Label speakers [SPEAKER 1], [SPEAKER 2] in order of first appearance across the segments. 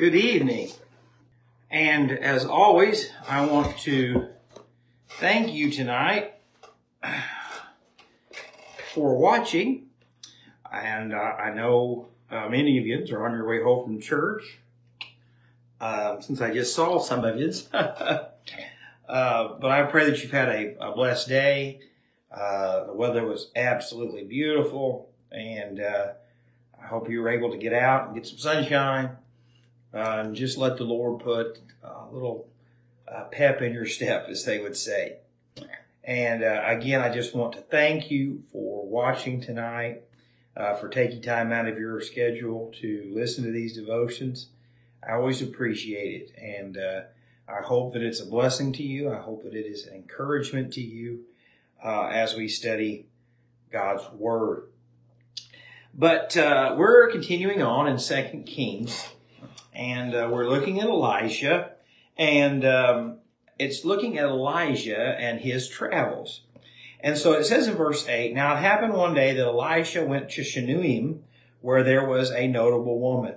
[SPEAKER 1] Good evening. And as always, I want to thank you tonight for watching. And uh, I know uh, many of you are on your way home from church. Uh, since I just saw some of you. uh, but I pray that you've had a, a blessed day. Uh, the weather was absolutely beautiful, and uh, I hope you were able to get out and get some sunshine uh, and just let the Lord put a little uh, pep in your step, as they would say. And uh, again, I just want to thank you for watching tonight, uh, for taking time out of your schedule to listen to these devotions. I always appreciate it. And uh, I hope that it's a blessing to you. I hope that it is an encouragement to you uh, as we study God's Word. But we're continuing on in Second Kings and uh, we're looking at Elisha, and um, it's looking at Elijah and his travels. And so it says in verse 8 Now it happened one day that Elisha went to Shunem, where there was a notable woman,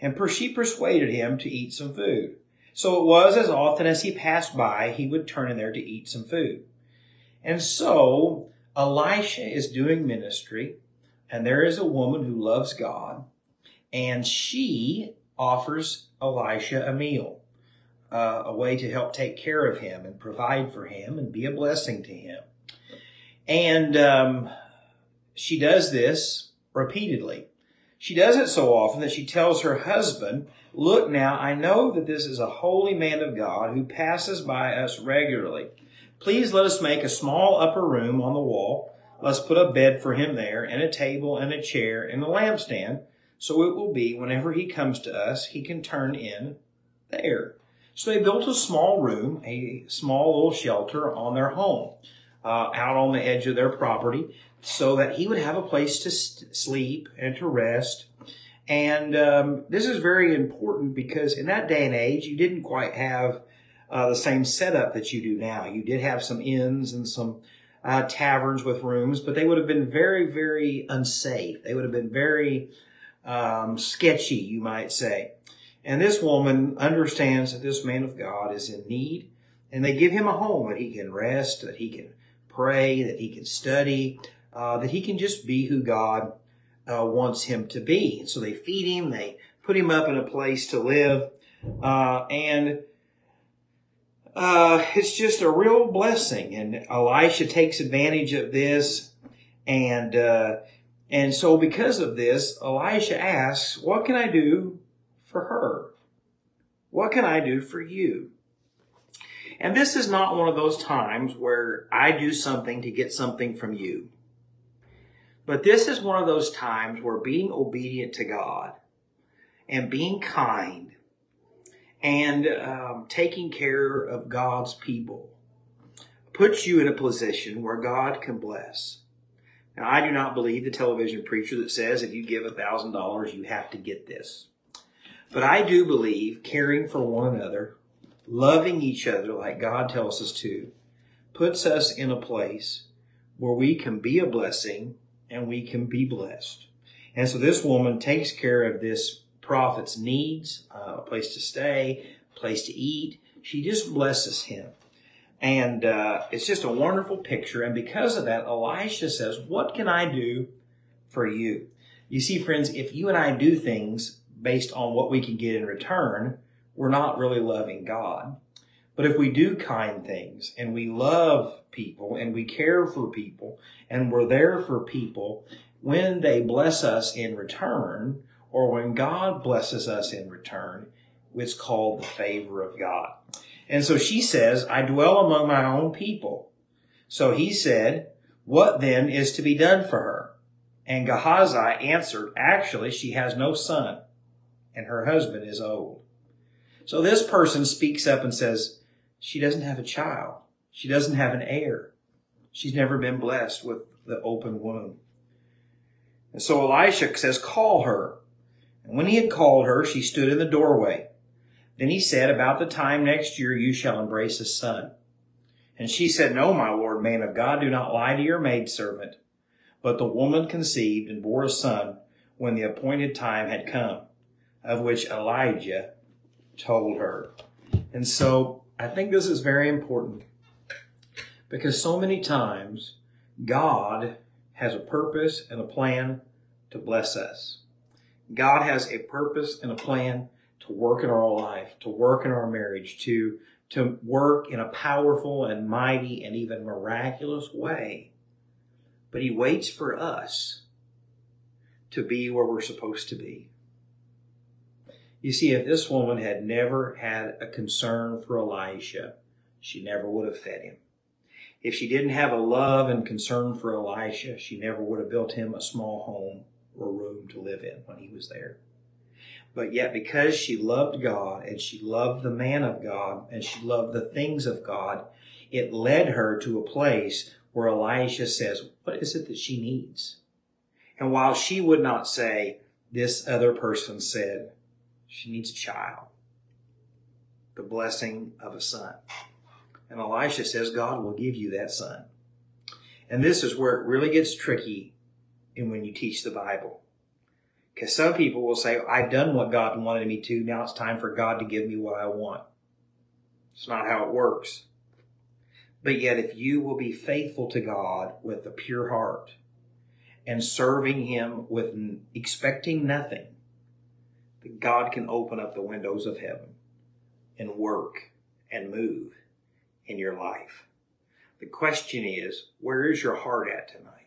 [SPEAKER 1] and she persuaded him to eat some food. So it was as often as he passed by, he would turn in there to eat some food. And so Elisha is doing ministry, and there is a woman who loves God, and she offers Elisha a meal, uh, a way to help take care of him and provide for him and be a blessing to him. And um, she does this repeatedly. She does it so often that she tells her husband, Look now, I know that this is a holy man of God who passes by us regularly. Please let us make a small upper room on the wall. Let's put a bed for him there, and a table, and a chair, and a lampstand so it will be whenever he comes to us, he can turn in there. So they built a small room, a small little shelter on their home, uh, out on the edge of their property, so that he would have a place to st- sleep and to rest. And um, this is very important because in that day and age, you didn't quite have uh, the same setup that you do now. You did have some inns and some uh, taverns with rooms, but they would have been very, very unsafe. They would have been very um, sketchy, you might say. And this woman understands that this man of God is in need, and they give him a home that he can rest, that he can pray, that he can study, uh, that he can just be who God uh, wants him to be. And so they feed him, they put him up in a place to live, uh, and uh, it's just a real blessing. And Elisha takes advantage of this, and uh, and so, because of this, Elisha asks, What can I do for her? What can I do for you? And this is not one of those times where I do something to get something from you. But this is one of those times where being obedient to God and being kind and um, taking care of God's people puts you in a position where God can bless. Now, I do not believe the television preacher that says if you give $1,000, you have to get this. But I do believe caring for one another, loving each other like God tells us to, puts us in a place where we can be a blessing and we can be blessed. And so this woman takes care of this prophet's needs, uh, a place to stay, a place to eat. She just blesses him. And uh, it's just a wonderful picture. And because of that, Elisha says, What can I do for you? You see, friends, if you and I do things based on what we can get in return, we're not really loving God. But if we do kind things and we love people and we care for people and we're there for people, when they bless us in return, or when God blesses us in return, it's called the favor of God. And so she says, I dwell among my own people. So he said, What then is to be done for her? And Gehazi answered, Actually, she has no son, and her husband is old. So this person speaks up and says, She doesn't have a child. She doesn't have an heir. She's never been blessed with the open womb. And so Elisha says, Call her. And when he had called her, she stood in the doorway. Then he said, About the time next year you shall embrace a son. And she said, No, my lord, man of God, do not lie to your maidservant. But the woman conceived and bore a son when the appointed time had come, of which Elijah told her. And so I think this is very important because so many times God has a purpose and a plan to bless us. God has a purpose and a plan to work in our life, to work in our marriage, to, to work in a powerful and mighty and even miraculous way. But He waits for us to be where we're supposed to be. You see, if this woman had never had a concern for Elisha, she never would have fed him. If she didn't have a love and concern for Elisha, she never would have built him a small home or room to live in when he was there. But yet, because she loved God and she loved the man of God and she loved the things of God, it led her to a place where Elisha says, What is it that she needs? And while she would not say, This other person said, she needs a child, the blessing of a son. And Elisha says, God will give you that son. And this is where it really gets tricky in when you teach the Bible. Because some people will say, I've done what God wanted me to. Now it's time for God to give me what I want. It's not how it works. But yet, if you will be faithful to God with a pure heart and serving Him with expecting nothing, God can open up the windows of heaven and work and move in your life. The question is, where is your heart at tonight?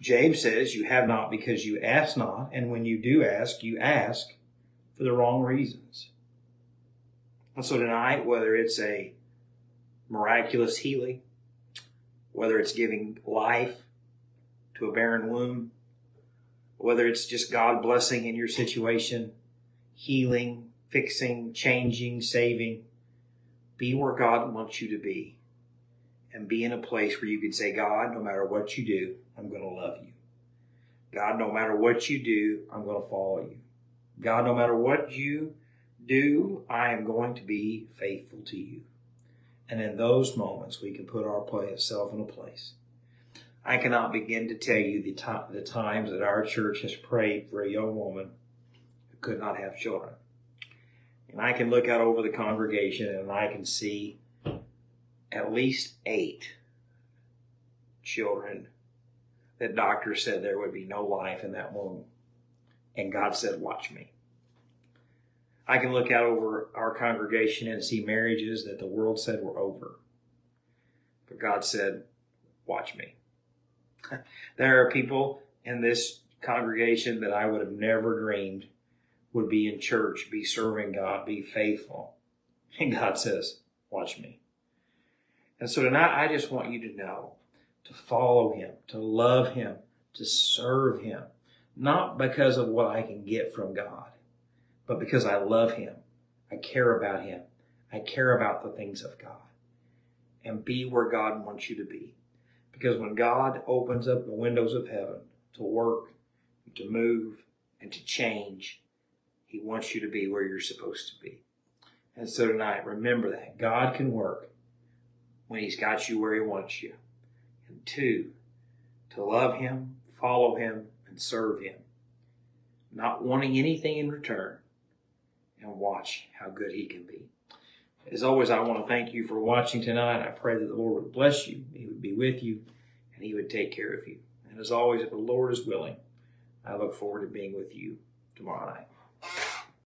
[SPEAKER 1] James says, You have not because you ask not, and when you do ask, you ask for the wrong reasons. And so tonight, whether it's a miraculous healing, whether it's giving life to a barren womb, whether it's just God blessing in your situation, healing, fixing, changing, saving, be where God wants you to be. And be in a place where you can say, God, no matter what you do, I'm going to love you. God, no matter what you do, I'm going to follow you. God, no matter what you do, I am going to be faithful to you. And in those moments, we can put our ourselves in a place. I cannot begin to tell you the, the times that our church has prayed for a young woman who could not have children. And I can look out over the congregation and I can see at least eight children that doctors said there would be no life in that womb. And God said, Watch me. I can look out over our congregation and see marriages that the world said were over. But God said, Watch me. there are people in this congregation that I would have never dreamed would be in church, be serving God, be faithful. And God says, Watch me. And so tonight, I just want you to know to follow Him, to love Him, to serve Him, not because of what I can get from God, but because I love Him. I care about Him. I care about the things of God. And be where God wants you to be. Because when God opens up the windows of heaven to work, to move, and to change, He wants you to be where you're supposed to be. And so tonight, remember that God can work when He's got you where He wants you. And two, to love Him, follow Him, and serve Him, not wanting anything in return, and watch how good He can be. As always, I want to thank you for watching tonight. I pray that the Lord would bless you, He would be with you, and He would take care of you. And as always, if the Lord is willing, I look forward to being with you tomorrow night.